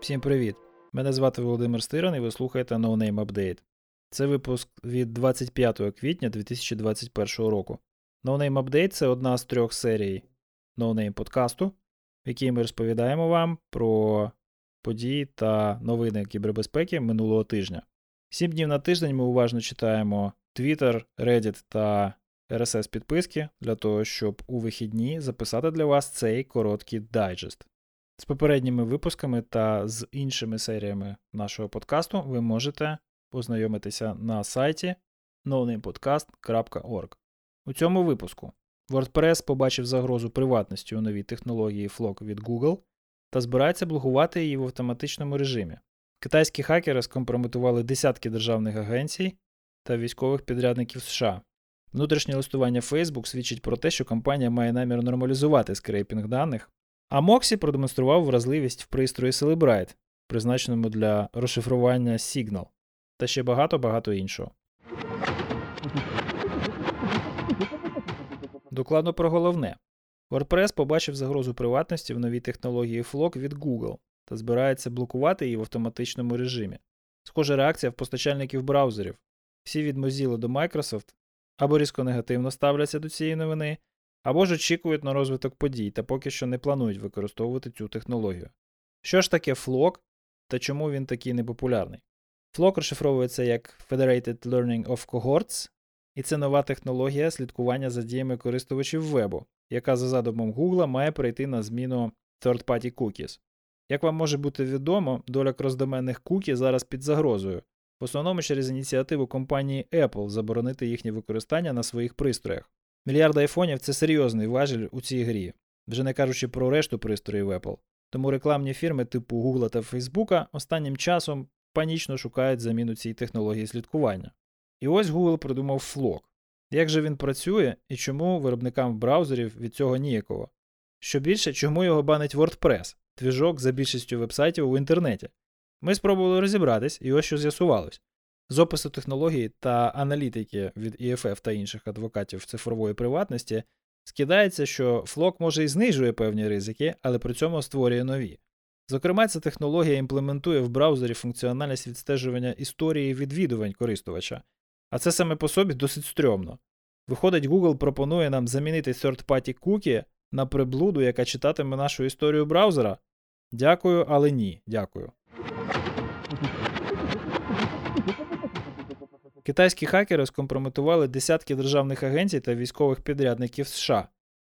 Всім привіт! Мене звати Володимир Стиран і ви слухаєте No Name Update. Це випуск від 25 квітня 2021 року. No Name Update це одна з трьох серій No Name подкасту, в якій ми розповідаємо вам про події та новини кібербезпеки минулого тижня. Сім днів на тиждень ми уважно читаємо Twitter, Reddit та RSS підписки для того, щоб у вихідні записати для вас цей короткий дайджест. З попередніми випусками та з іншими серіями нашого подкасту ви можете познайомитися на сайті nonamepodcast.org. У цьому випуску WordPress побачив загрозу приватності у новій технології Flock від Google та збирається блокувати її в автоматичному режимі. Китайські хакери скомпрометували десятки державних агенцій та військових підрядників США. Внутрішнє листування Facebook свідчить про те, що компанія має намір нормалізувати скрейпінг даних, а Moxie продемонстрував вразливість в пристрої Celebrite, призначеному для розшифрування Signal, та ще багато-багато іншого. Докладно про головне. WordPress побачив загрозу приватності в новій технології Flock від Google та збирається блокувати її в автоматичному режимі. Схожа реакція в постачальників браузерів. Всі від Mozilla до Microsoft або різко негативно ставляться до цієї новини, або ж очікують на розвиток подій та поки що не планують використовувати цю технологію. Що ж таке Flock та чому він такий непопулярний? Flock розшифровується як Federated Learning of Cohorts, і це нова технологія слідкування за діями користувачів вебу, яка за задумом Google має перейти на зміну third-party cookies. Як вам може бути відомо, доля кроздоменних кукі зараз під загрозою, в основному через ініціативу компанії Apple заборонити їхнє використання на своїх пристроях. Мільярд айфонів це серйозний важіль у цій грі, вже не кажучи про решту пристроїв Apple. Тому рекламні фірми типу Google та Facebook останнім часом панічно шукають заміну цій технології слідкування. І ось Google придумав Flock. Як же він працює і чому виробникам браузерів від цього ніяково? Що більше, чому його банить WordPress, твіжок за більшістю вебсайтів у інтернеті? Ми спробували розібратись, і ось що з'ясувалось. З опису технології та аналітики від EFF та інших адвокатів цифрової приватності скидається, що Flock може і знижує певні ризики, але при цьому створює нові. Зокрема, ця технологія імплементує в браузері функціональність відстежування історії відвідувань користувача, а це саме по собі досить стрьомно. Виходить, Google пропонує нам замінити third-party cookie на приблуду, яка читатиме нашу історію браузера. Дякую, але ні, дякую. Китайські хакери скомпрометували десятки державних агенцій та військових підрядників США.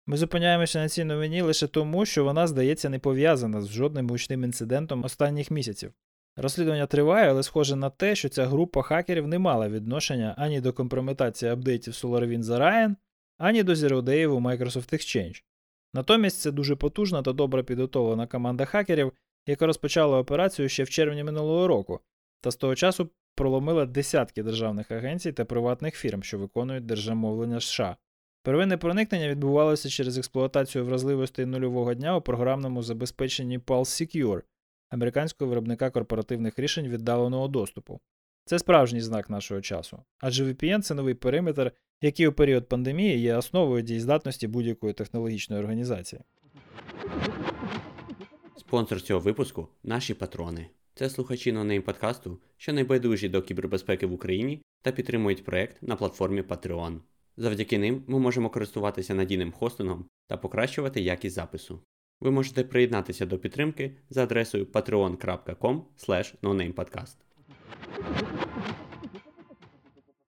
Ми зупиняємося на цій новині лише тому, що вона, здається, не пов'язана з жодним гучним інцидентом останніх місяців. Розслідування триває, але схоже на те, що ця група хакерів не мала відношення ані до компрометації апдейтів SolarWinds за Ryan, ані до Zero Day у Microsoft Exchange. Натомість це дуже потужна та добре підготовлена команда хакерів, яка розпочала операцію ще в червні минулого року, та з того часу проломила десятки державних агенцій та приватних фірм, що виконують держамовлення США. Первинне проникнення відбувалося через експлуатацію вразливостей нульового дня у програмному забезпеченні Pulse Secure, американського виробника корпоративних рішень віддаленого доступу. Це справжній знак нашого часу, адже VPN це новий периметр, який у період пандемії є основою дієздатності будь-якої технологічної організації. Спонсор цього випуску наші патрони. Це слухачі нонейм подкасту, що найбайдужі до кібербезпеки в Україні та підтримують проект на платформі Patreon. Завдяки ним ми можемо користуватися надійним хостингом та покращувати якість запису. Ви можете приєднатися до підтримки за адресою patreon.com.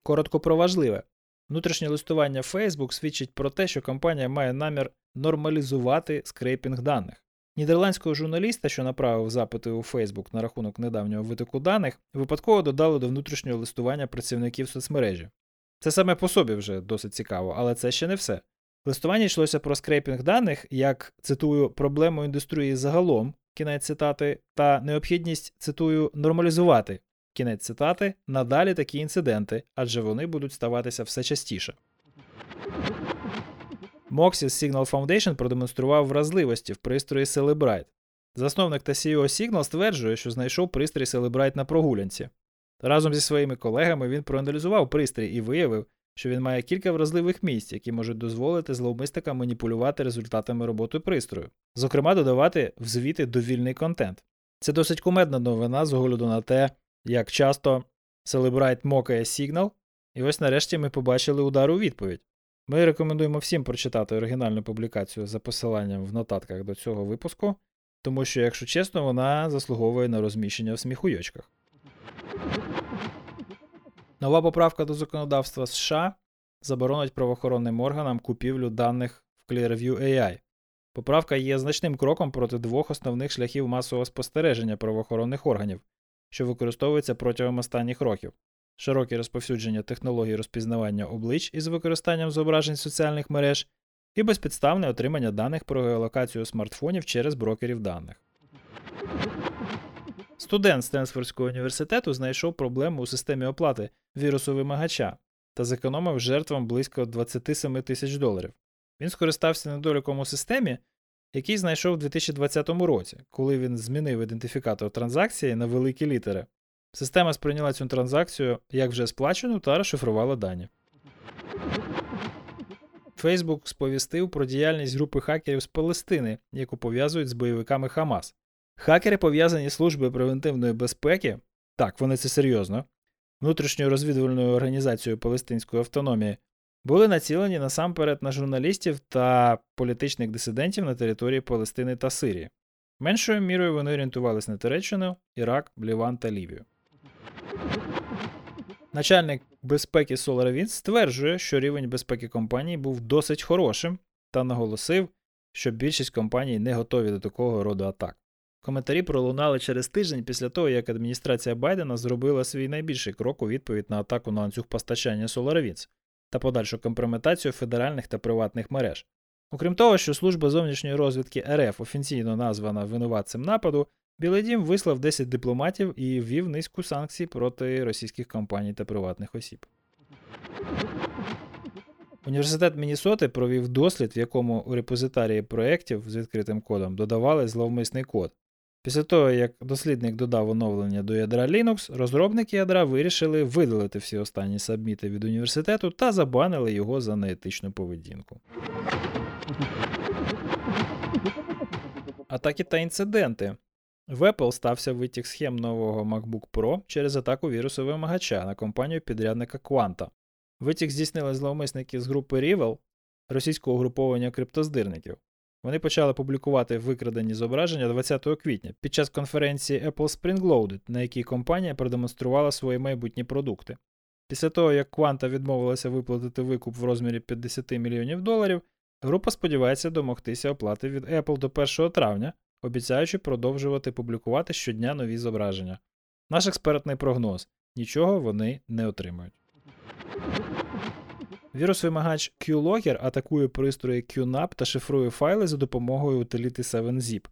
Коротко про важливе. Внутрішнє листування Facebook свідчить про те, що компанія має намір нормалізувати scraping даних. Нідерландського журналіста, що направив запити у Facebook на рахунок недавнього витоку даних, випадково додали до внутрішнього листування працівників соцмережі. Це саме по собі вже досить цікаво, але це ще не все. В листуванні йшлося про scraping даних як, цитую, проблему індустрії загалом, кінець цитати, та необхідність, цитую, нормалізувати кінець цитати, надалі такі інциденти, адже вони будуть ставатися все частіше. Moxie Signal Foundation продемонстрував вразливості в пристрої Celebrite. Засновник та CEO Signal стверджує, що знайшов пристрій Celebrite на прогулянці. Разом зі своїми колегами він проаналізував пристрій і виявив, що він має кілька вразливих місць, які можуть дозволити зловмисникам маніпулювати результатами роботи пристрою, зокрема, додавати в звіти довільний контент. Це досить кумедна новина з огляду на те, як часто Celebrite мокає сигнал, і ось нарешті ми побачили удар у відповідь. Ми рекомендуємо всім прочитати оригінальну публікацію за посиланням в нотатках до цього випуску, тому що, якщо чесно, вона заслуговує на розміщення в сміхуйочках. Нова поправка до законодавства США заборонить правоохоронним органам купівлю даних в Clearview AI. Поправка є значним кроком проти двох основних шляхів масового спостереження правоохоронних органів, що використовуються протягом останніх років широке розповсюдження технологій розпізнавання облич із використанням зображень соціальних мереж і безпідставне отримання даних про геолокацію смартфонів через брокерів даних. Студент Стенсфордського університету знайшов проблему у системі оплати вірусу вимагача та зекономив жертвам близько 27 тисяч доларів. Він скористався недоліком у системі, який знайшов у 2020 році, коли він змінив ідентифікатор транзакції на великі літери. Система сприйняла цю транзакцію як вже сплачену та розшифрувала дані. Facebook сповістив про діяльність групи хакерів з Палестини, яку пов'язують з бойовиками Хамас. Хакери пов'язані з службою превентивної безпеки, так, вони це серйозно, внутрішньою розвідувальною організацією Палестинської автономії, були націлені насамперед на журналістів та політичних дисидентів на території Палестини та Сирії. Меншою мірою вони орієнтувалися на Туреччину, Ірак, Ліван та Лівію. Начальник безпеки SolarWinds стверджує, що рівень безпеки компанії був досить хорошим та наголосив, що більшість компаній не готові до такого роду атак. Коментарі пролунали через тиждень після того, як адміністрація Байдена зробила свій найбільший крок у відповідь на атаку на ланцюг постачання SolarWinds та подальшу компрометацію федеральних та приватних мереж. Окрім того, що служба зовнішньої розвідки РФ офіційно названа винуватцем нападу, Білий Дім вислав 10 дипломатів і ввів низку санкцій проти російських компаній та приватних осіб. Університет Мінісоти провів дослід, в якому у репозитарії проєктів з відкритим кодом додавали зловмисний код. Після того, як дослідник додав оновлення до ядра Linux, розробники ядра вирішили видалити всі останні сабміти від університету та забанили його за неетичну поведінку. Атаки та інциденти. В Apple стався витік схем нового MacBook Pro через атаку вірусу вимагача на компанію підрядника Quanta. Витік здійснили зловмисники з групи Rival, російського угруповання криптоздирників. Вони почали публікувати викрадені зображення 20 квітня під час конференції Apple Spring Loaded, на якій компанія продемонструвала свої майбутні продукти. Після того, як Quanta відмовилася виплатити викуп в розмірі 50 мільйонів доларів, група сподівається домогтися оплати від Apple до 1 травня, обіцяючи продовжувати публікувати щодня нові зображення. Наш експертний прогноз нічого вони не отримають. Вірус-вимагач QLogger атакує пристрої QNAP та шифрує файли за допомогою утиліти 7zip.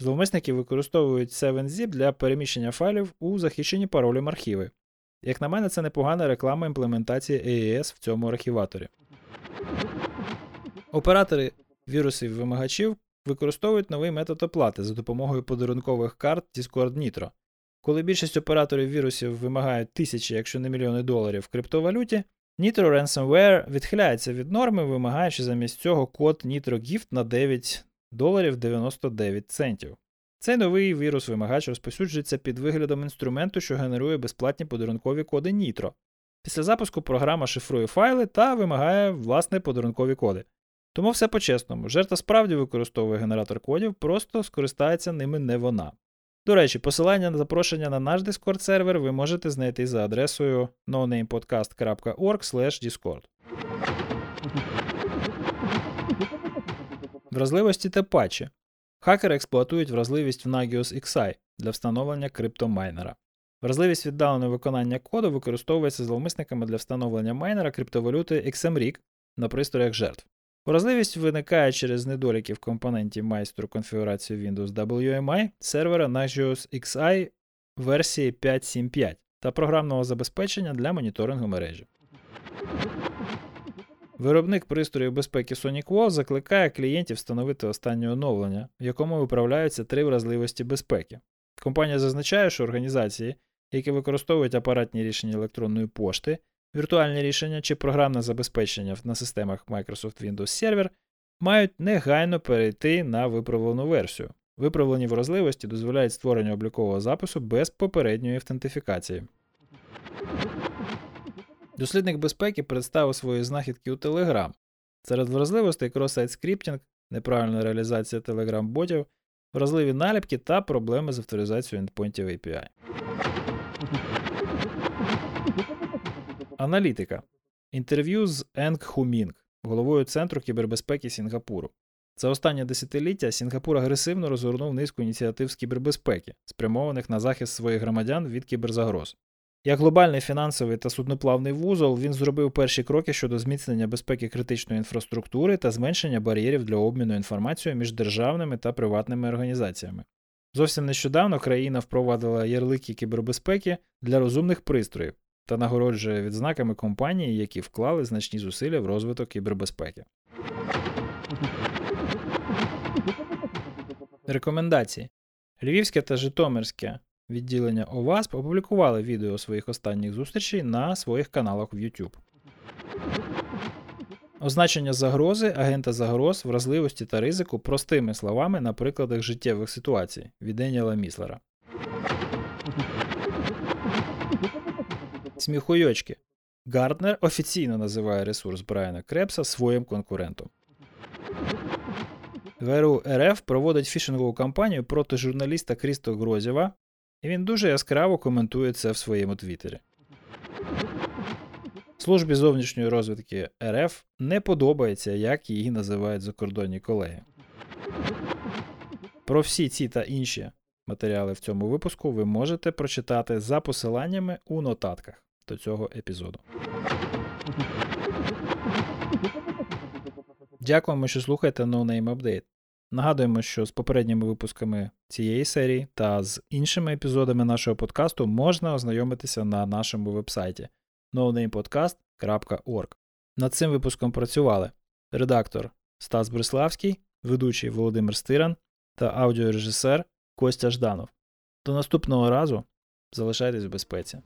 Зловмисники використовують 7zip для переміщення файлів у захищені паролем архіви. Як на мене, це непогана реклама імплементації AES в цьому архіваторі. Оператори вірусів вимагачів використовують новий метод оплати за допомогою подарункових карт Discord Nitro. Коли більшість операторів вірусів вимагають тисячі, якщо не мільйони доларів в криптовалюті, Nitro Ransomware відхиляється від норми, вимагаючи замість цього код Nitro Gift на 9 доларів 99 центів. Цей новий вірус-вимагач розповсюджується під виглядом інструменту, що генерує безплатні подарункові коди Nitro. Після запуску програма шифрує файли та вимагає власне подарункові коди. Тому все по-чесному, жертва справді використовує генератор кодів, просто скористається ними не вона. До речі, посилання на запрошення на наш Discord сервер ви можете знайти за адресою nonamepodcast.org. Вразливості та патчі. Хакери експлуатують вразливість в Nagios XI для встановлення криптомайнера. Вразливість віддаленого виконання коду використовується зловмисниками для встановлення майнера криптовалюти XMRIG на пристроях жертв. Вразливість виникає через недоліки в компоненті майстру конфігурації Windows WMI сервера Nagios XI версії 5.7.5 та програмного забезпечення для моніторингу мережі. Виробник пристроїв безпеки SonicWall закликає клієнтів встановити останнє оновлення, в якому виправляються три вразливості безпеки. Компанія зазначає, що організації, які використовують апаратні рішення електронної пошти, віртуальні рішення чи програмне забезпечення на системах Microsoft Windows Server мають негайно перейти на виправлену версію. Виправлені вразливості дозволяють створення облікового запису без попередньої автентифікації. Дослідник безпеки представив свої знахідки у Telegram. Серед вразливостей cross-site scripting, неправильна реалізація Telegram-ботів, вразливі наліпки та проблеми з авторизацією ендпойнтів API. Аналітика. Інтерв'ю з Енг Хумінг, головою Центру кібербезпеки Сінгапуру. За останнє десятиліття Сінгапур агресивно розгорнув низку ініціатив з кібербезпеки, спрямованих на захист своїх громадян від кіберзагроз. Як глобальний фінансовий та судноплавний вузол, він зробив перші кроки щодо зміцнення безпеки критичної інфраструктури та зменшення бар'єрів для обміну інформацією між державними та приватними організаціями. Зовсім нещодавно країна впровадила ярлики кібербезпеки для розумних пристроїв та нагороджує відзнаками компанії, які вклали значні зусилля в розвиток кібербезпеки. Рекомендації: Львівське та Житомирське відділення ОВАСП опублікували відео своїх останніх зустрічей на своїх каналах в YouTube. Означення загрози, агента загроз, вразливості та ризику простими словами на прикладах життєвих ситуацій від Деніела Міслера. Сміхуйочки. Гарднер офіційно називає ресурс Брайана Крепса своїм конкурентом. ГРУ РФ проводить фішингову кампанію проти журналіста Крісто Грозєва, і він дуже яскраво коментує це в своєму твіттері. Службі зовнішньої розвідки РФ не подобається, як її називають закордонні колеги. Про всі ці та інші матеріали в цьому випуску ви можете прочитати за посиланнями у нотатках до цього епізоду. Дякуємо, що слухаєте No Name Update. Нагадуємо, що з попередніми випусками цієї серії та з іншими епізодами нашого подкасту можна ознайомитися на нашому вебсайті nonamepodcast.org. Над цим випуском працювали редактор Стас Бриславський, ведучий Володимир Стиран та аудіорежисер Костя Жданов. До наступного разу залишайтесь в безпеці.